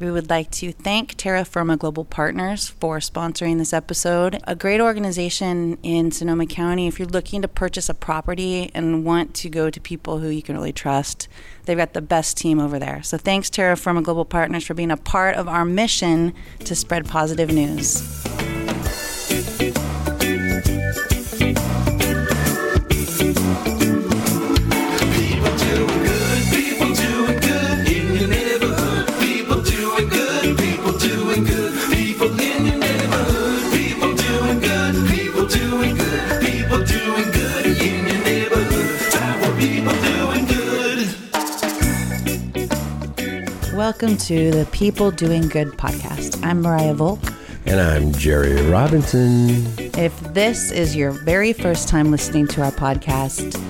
We would like to thank Terra Firma Global Partners for sponsoring this episode. A great organization in Sonoma County. If you're looking to purchase a property and want to go to people who you can really trust, they've got the best team over there. So thanks, Terra Firma Global Partners, for being a part of our mission to spread positive news. Welcome to the People Doing Good podcast. I'm Mariah Volk. And I'm Jerry Robinson. If this is your very first time listening to our podcast,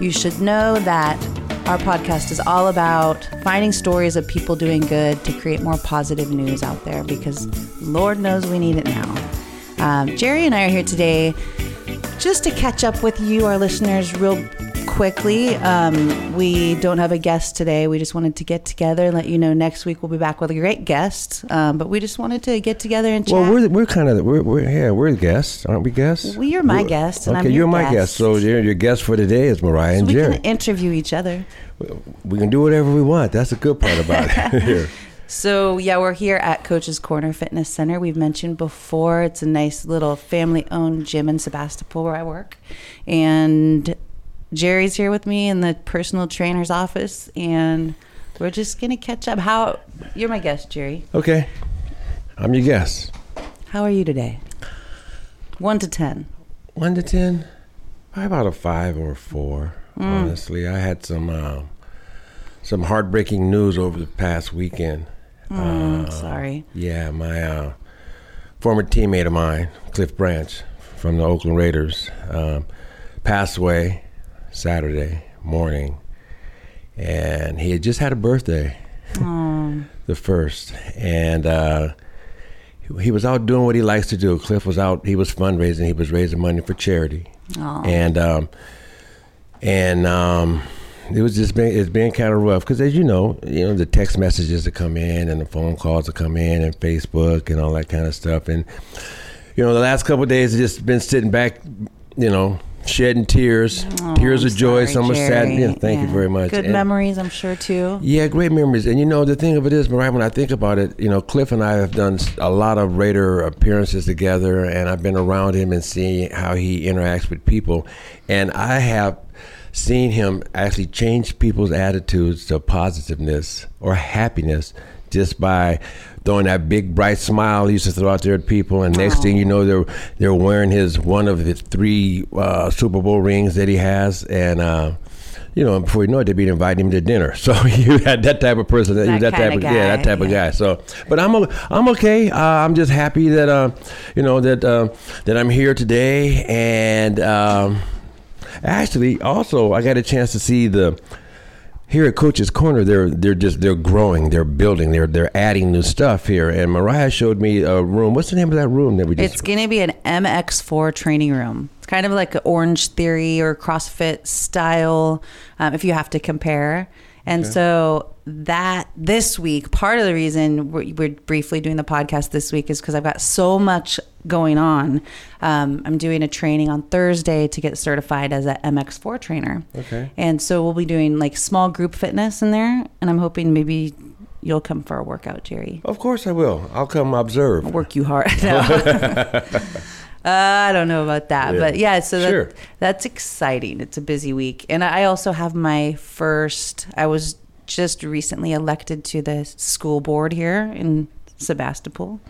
you should know that our podcast is all about finding stories of people doing good to create more positive news out there because Lord knows we need it now. Um, Jerry and I are here today just to catch up with you, our listeners, real quickly. Um, we don't have a guest today. We just wanted to get together and let you know next week we'll be back with a great guest. Um, but we just wanted to get together and chat. Well, we're we're kind of we're, we're yeah we're guests, aren't we? Guests. Well, you're my We're- guest, and okay, I'm you're your my guest. guest. So your your guest for today is Mariah and we Jerry. can interview each other. we can do whatever we want. That's the good part about it. Here. So yeah, we're here at Coach's Corner Fitness Center. We've mentioned before it's a nice little family-owned gym in Sebastopol where I work, and Jerry's here with me in the personal trainer's office, and we're just gonna catch up. How you're my guest, Jerry? Okay, I'm your guest. How are you today? One to ten. One to ten, probably about a five or a four. Mm. Honestly, I had some uh, some heartbreaking news over the past weekend. Mm, sorry. Yeah, my uh, former teammate of mine, Cliff Branch, from the Oakland Raiders, um, passed away Saturday morning, and he had just had a birthday, the first, and uh, he was out doing what he likes to do. Cliff was out; he was fundraising, he was raising money for charity, Aw. and um, and um, it was just been it's been kind of rough because as you know, you know the text messages that come in and the phone calls that come in and Facebook and all that kind of stuff, and you know the last couple of days I've just been sitting back, you know, shedding tears, Oh, tears I'm of joy, sorry, some are sad. Jerry. Yeah, thank you very much. Good And- memories, I'm sure too. yeah, great memories. And you know, the thing of it is, Mariah, when I think about it, you know, Cliff and I have done a lot of Raider appearances together, and I've been around him and seeing how he interacts with people. And I have seen him actually change people's attitudes to positiveness or happiness just by throwing that big bright smile he used to throw out there at people and next thing you know they're they're wearing his one of the three uh, Super Bowl rings that he has and uh, you know, before you know it, they'd be inviting him to dinner. So you had that type of person, that, That that type of yeah, that guy, type of guy. So, but I'm I'm okay. Uh, I'm just happy that uh, you know that uh, that I'm here today, and um, actually, also I got a chance to see the here at Coach's Corner. They're they're just they're growing, they're building, they're they're adding new stuff here. And Mariah showed me a room. What's the name of that room that we just? It's going to be an MX4 training room. It's kind of like an Orange Theory or CrossFit style, um, if you have to compare. And so that this week, part of the reason we're, we're briefly doing the podcast this week is because I've got so much going on. Um, I'm doing a training on Thursday to get certified as an MX4 trainer. Okay. And so we'll be doing like small group fitness in there, and I'm hoping maybe you'll come for a workout, Jerry. of course I will. I'll come observe. I'll work you hard. Uh, I don't know about that, Yeah. but yeah. So that, Sure. that's exciting. It's a busy week, and I also have my first. I was just recently elected to the school board here in Sebastopol.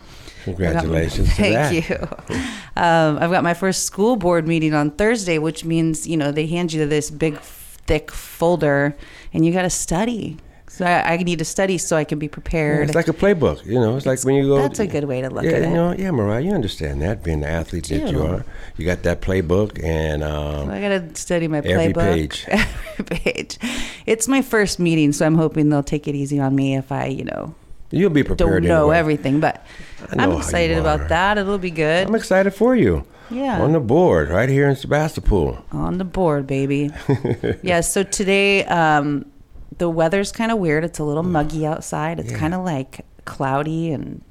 Congratulations to Thank you. Um, I've got my first school board meeting on Thursday, which means you know they hand you this big, thick folder, and you got to study. So I, I need to study so I can be Yeah, prepared. it's like a playbook, you know. It's like when you go. That's a good way to look yeah, at you it. know, yeah, Mariah, you understand that being the athlete that you are. You got that playbook, and um, I gotta study my Every playbook. page. Every page. It's my first meeting, so I'm hoping they'll take it easy on me if I, you know, you'll be prepared. don't know anyway. everything. But know I'm excited about that. It'll be good. I'm excited for you. Yeah. On the board, right here in Sebastopol. On the board, baby. yeah. So today, um, the weather's kind of weird. It's a little mm. muggy outside. It's Yeah. kind of like cloudy and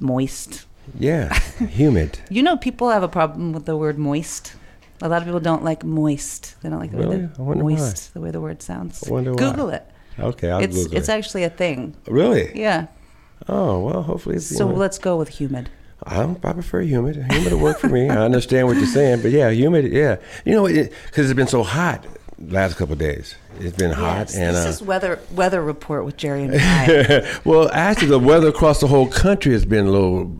moist. Yeah, humid. You know, people have a problem with the word moist. A lot of people don't like moist. They don't like the way Really? the I wonder why. moist, the way the word sounds. I wonder why. Google it. Okay, I'll it's Google it's it. actually a thing. really? Yeah. Oh well, hopefully. It's, So let's go with humid. I'm, I prefer humid. Humid will work for me. I understand what you're saying, but yeah, humid. Yeah, you know, because it's been so hot last couple of days. It's been hot, Yes, and this uh, is weather weather report with Jerry and I. well, actually, the weather across the whole country has been a little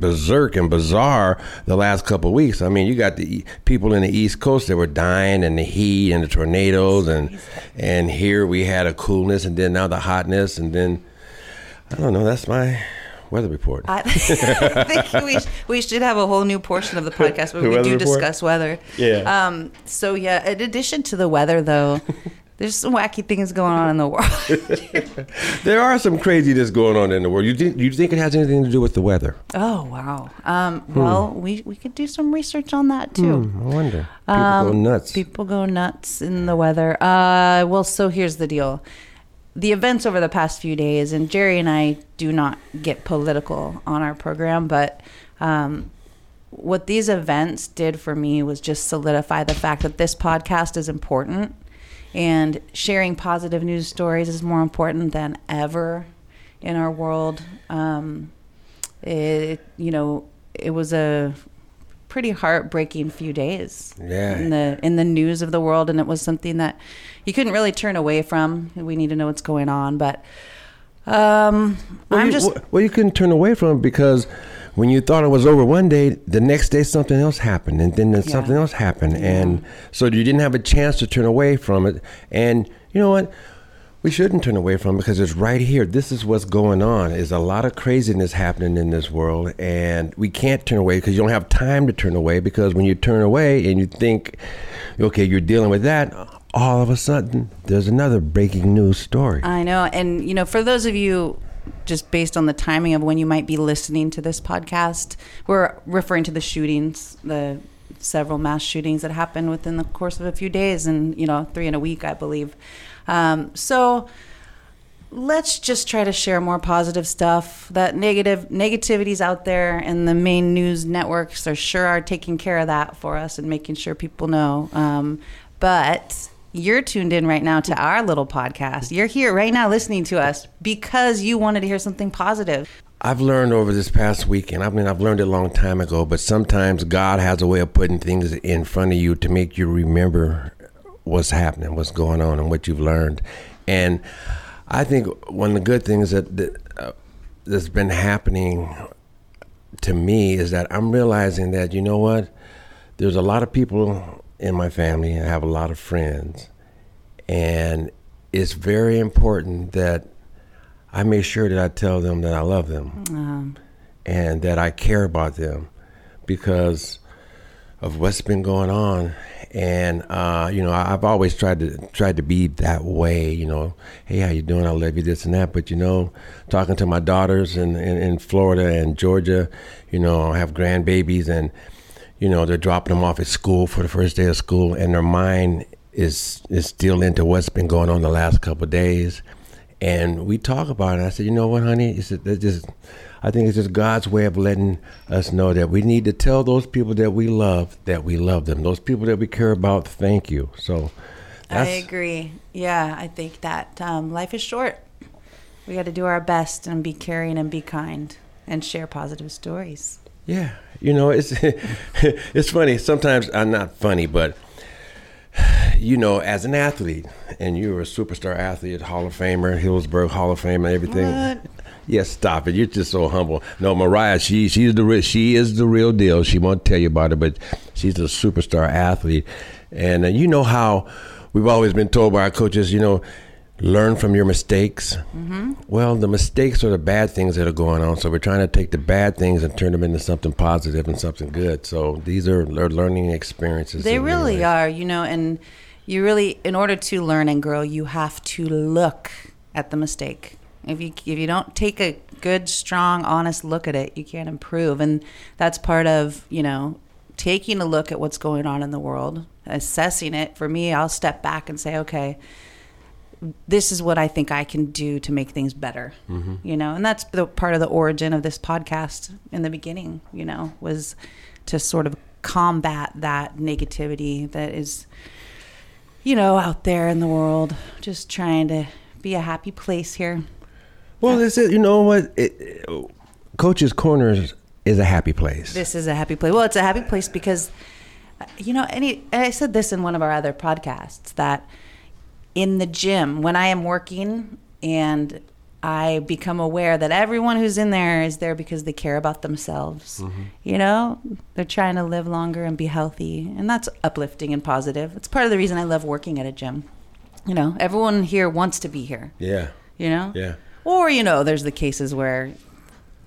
berserk and bizarre the last couple of weeks. I mean, you got the people in the East Coast that were dying in the heat and the tornadoes, and and here we had a coolness, and then now the hotness, and then I don't know. That's my weather report. I think we, we should have a whole new portion of the podcast where The we do report? discuss weather. Yeah. Um. So yeah, in addition to the weather, though, there's some wacky things going on in the world. There are some craziness going on in the world. You think you think it has anything to do with the weather? oh wow. Um. Hmm. Well, we we could do some research on that too. I wonder. People go Um, nuts. People go nuts in the weather. Uh, well, so here's the deal. The events over the past few days, and Jerry and I do not get political on our program, but um, what these events did for me was just solidify the fact that this podcast is important and sharing positive news stories is more important than ever in our world. Um, it, you know, it was a pretty heartbreaking few days Yeah. in the in the news of the world, and it was something that you couldn't really turn away from. We need to know what's going on, but um, Well, I'm you, just well, you couldn't turn away from because when you thought it was over one day, the next day something else happened, and then Yeah. something else happened, and so you didn't have a chance to turn away from it. And you know what? We shouldn't turn away from it because it's right here. This is what's going on. Is a lot of craziness happening in this world, and we can't turn away because you don't have time to turn away. Because when you turn away and you think, okay, you're dealing with that, all of a sudden there's another breaking news story. I know. And, you know, for those of you, just based on the timing of when you might be listening to this podcast, we're referring to the shootings, the several mass shootings that happened within the course of a few days and, you know, three in a week, I believe. Um, so let's just try to share more positive stuff. That negative negativity's out there, and the main news networks are sure are taking care of that for us and making sure people know. Um, but you're tuned in right now to our little podcast. You're here right now listening to us because you wanted to hear something positive. I've learned over this past weekend. I mean, I've learned it a long time ago, but sometimes God has a way of putting things in front of you to make you remember what's happening, what's going on, and what you've learned. And I think one of the good things that, that uh, that's been happening to me is that I'm realizing that you know what, there's a lot of people in my family. I have a lot of friends, and it's very important that I make sure that I tell them that I love them Um, and that I care about them because of what's been going on. And uh, you know, I- I've always tried to tried to be that way. You know, hey, how you doing? I love you, this and that. But you know, talking to my daughters in, in, in Florida and Georgia, you know, I have grandbabies, and you know, they're dropping them off at school for the first day of school, and their mind is is still into what's been going on the last couple of days. And we talk about it. I said, you know what, honey? It's just, I think it's just God's way of letting us know that we need to tell those people that we love that we love them. Those people that we care about, thank you. So, I agree. Yeah, I think that um, life is short. We got to do our best and be caring and be kind and share positive stories. Yeah, you know, it's it's funny. Sometimes I'm not funny, but you know, as an athlete, and you're a superstar athlete, Hall of Famer, Healdsburg Hall of Fame, and everything. What? Yeah, stop it. You're just so humble. No, Mariah, she she's the re- she is the real deal. She won't tell you about it, but she's a superstar athlete, and uh, you know how we've always been told by our coaches, you know. Learn from your mistakes. Mm-hmm. Well, the mistakes are the bad things that are going on. So we're trying to take the bad things and turn them into something positive and something good. So these are lear- learning experiences. They really are, you know, and you really, in order to learn and grow, you have to look at the mistake. If you if you don't take a good, strong, honest look at it, you can't improve, and that's part of you know taking a look at what's going on in the world, assessing it. For me, I'll step back and say, okay, this is what I think I can do to make things better. Mm-hmm. You know, and that's the part of the origin of this podcast in the beginning. You know, was to sort of combat that negativity that is, you know, out there in the world. Just trying to be a happy place here. Well, this is you know what, it, it- Coach's Corners is a happy place. This is a happy place. Well, it's a happy place because, you know, any. and I said this in one of our other podcasts that in the gym when I am working and I become aware that everyone who's in there is there because they care about themselves. Mm-hmm. You know, they're trying to live longer and be healthy, and that's uplifting and positive. It's part of the reason I love working at a gym. You know, everyone here wants to be here. yeah, You know, yeah. or, you know, there's the cases where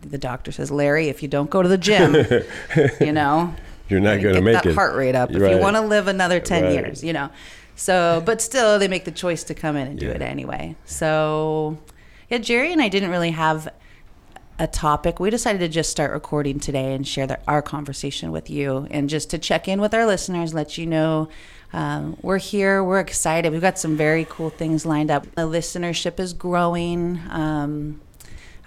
the doctor says, Larry, if you don't go to the gym, you know, You're not going to make that it. heart rate up if you want to live another 10 Right. years, you know. So, but still, they make the choice to come in and do Yeah. it anyway. So, yeah, Jerry and I didn't really have a topic. We decided to just start recording today and share the, our conversation with you and just to check in with our listeners, let you know um, we're here, we're excited. We've got some very cool things lined up. The listenership is growing. Um,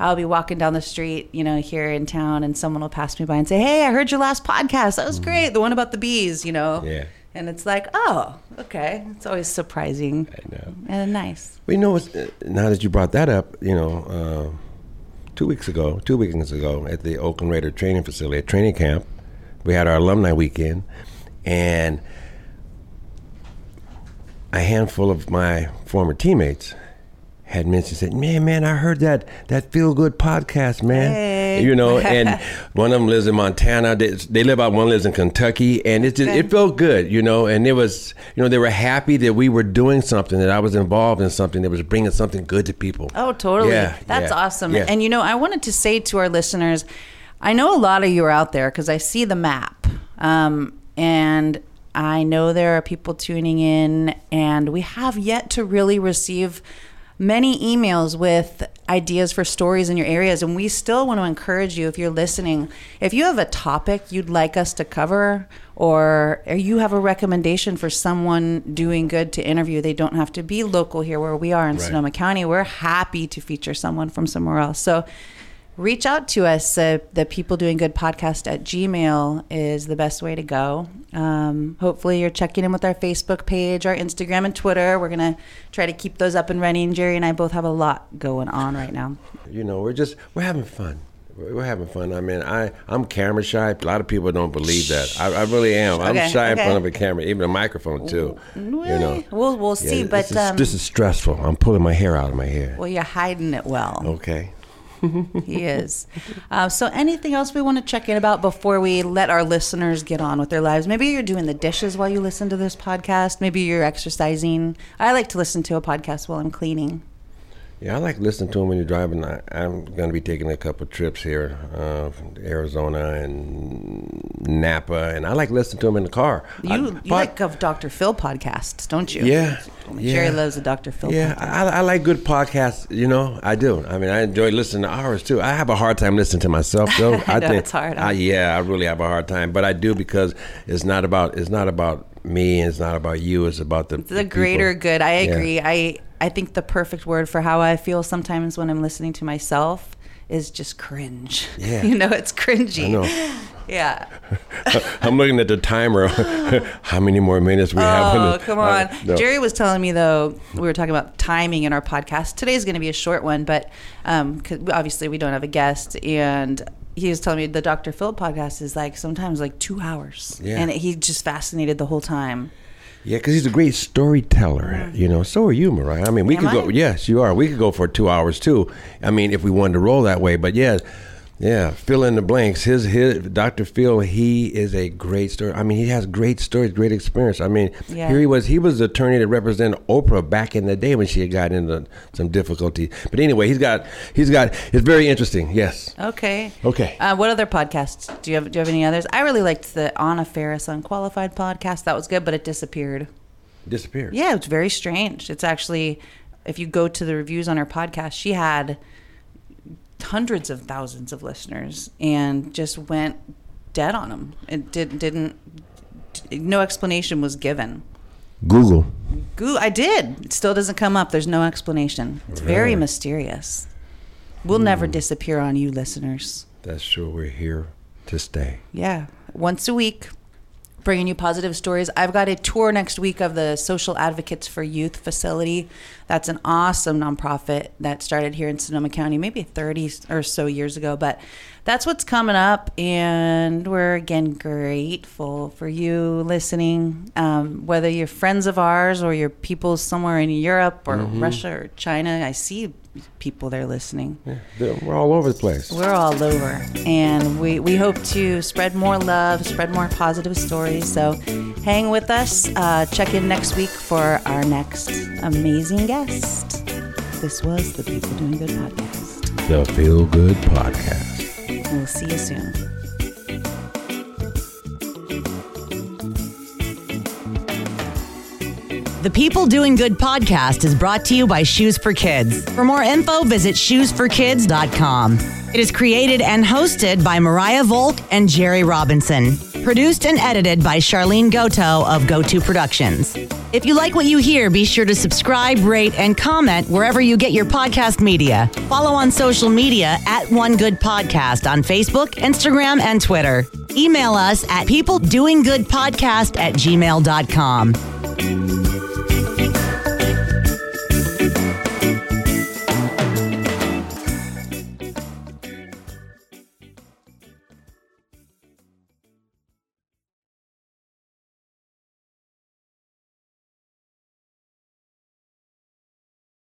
I'll be walking down the street, you know, here in town, and someone will pass me by and say, "Hey, I heard your last podcast. That was great. The one about the bees, you know." Mm. Yeah. And it's like, oh, okay. It's always surprising I know. and nice. Well, you know, uh, now that you brought that up, you know, uh, two weeks ago, two weekends ago, at the Oakland Raider training facility, at training camp, we had our alumni weekend, and a handful of my former teammates had mentioned, said, "Man, man, I heard that that feel good podcast, man." Hey. You know, and one of them lives in Montana. They, they live out. One lives in Kentucky, and it just it felt good, you know. And it was, you know, they were happy that we were doing something, that I was involved in something that was bringing something good to people. Oh, totally. Yeah, That's yeah, awesome. yeah. And you know, I wanted to say to our listeners, I know a lot of you are out there because I see the map. Um, and I know there are people tuning in, and we have yet to really receive many emails with ideas for stories in your areas. And we still want to encourage you if you're listening, if you have a topic you'd like us to cover, or you have a recommendation for someone doing good to interview, they don't have to be local here where we are in Right. Sonoma County. We're happy to feature someone from somewhere else. So reach out to us. Uh, the People Doing Good podcast at Gmail is the best way to go. Um, hopefully, you're checking in with our Facebook page, our Instagram, and Twitter. We're going to try to keep those up and running. Jerry and I both have a lot going on right now. You know, we're just we're having fun. We're having fun. I mean, I I'm camera shy. A lot of people don't believe that. I, I really am. I'm Okay, shy in front of a camera, even a microphone too. You know. We'll, we'll Yeah, see. this but is, um, this is stressful. I'm pulling my hair out of my hair. well, you're hiding it well. Okay. He is. Uh, so, anything else we want to check in about before we let our listeners get on with their lives? Maybe you're doing the dishes while you listen to this podcast. Maybe you're exercising. I like to listen to a podcast while I'm cleaning. Yeah, I like listening to them when you're driving. I, I'm going to be taking a couple trips here, uh, Arizona and Napa, and I like listening to them in the car. You, I- you but- like of Dr. Phil podcasts, don't you? Yeah, Jerry yeah. loves a Dr. Phil Yeah, podcast. I, I like good podcasts. You know, I do. I mean, I enjoy listening to ours too. I have a hard time listening to myself, though. I know, it's hard, huh? I, yeah, I really have a hard time, but I do because it's not about it's not about me. and It's not about you. It's about the the greater good. I Yeah. agree. I I think the perfect word for how I feel sometimes when I'm listening to myself is just cringe. Yeah. you know, it's cringy. I know. Yeah. I'm looking at the timer. How many more minutes we have? Oh, come on. Uh, no. Jerry was telling me though we were talking about timing in our podcast. Today's going to be a short one, but um, 'cause obviously we don't have a guest, and he was telling me the Dr. Phil podcast is like sometimes like two hours, Yeah. and he just fascinated the whole time. Yeah, because he's a great storyteller. You know, so are you, Mariah. I mean, we Am could go. Yes, you are. We could go for two hours too. I mean, if we wanted to roll that way. But yeah, yeah. Fill in the blanks. His his Dr. Phil. He is a great story. I mean, he has great stories, great experience. I mean, Yeah. here he was. He was the attorney that represented Oprah back in the day when she had gotten into some difficulty. But anyway, he's got he's got. It's very interesting. Yes. Okay. Okay. Uh, what other podcasts do you have? Do you have any others? I really liked the Anna Faris Unqualified podcast. That was good, but it disappeared. Disappeared. Yeah, it's very strange. It's actually, if you go to the reviews on her podcast, she had hundreds of thousands of listeners and just went dead on them. It did, didn't, no explanation was given. Google. Goo, I did. It still doesn't come up. There's no explanation. It's very mysterious. We'll Hmm. never disappear on you, listeners. That's sure We're here to stay. Yeah, once a week, bringing you positive stories. I've got a tour next week of the Social Advocates for Youth facility. That's an awesome nonprofit that started here in Sonoma County, maybe 30 or so years ago. But that's what's coming up, and we're again grateful for you listening. Um, whether you're friends of ours or you're people somewhere in Europe or Russia or China, I see people there listening. They're- We're all over the place. We're all over. And we, we hope to spread more love, spread more positive stories. So hang with us. Uh, check in next week for our next amazing guest. This was the People Doing Good podcast. The Feel Good Podcast. We'll see you soon. The People Doing Good podcast is brought to you by Shoes for Kids. For more info, visit shoesforkids.com. It is created and hosted by Mariah Volk and Jerry Robinson. Produced and edited by Charlene Goto of GoTo Productions. If you like what you hear, be sure to subscribe, rate, and comment wherever you get your podcast media. Follow on social media at One Good Podcast on Facebook, Instagram, and Twitter. Email us at peopledoinggoodpodcast at gmail.com.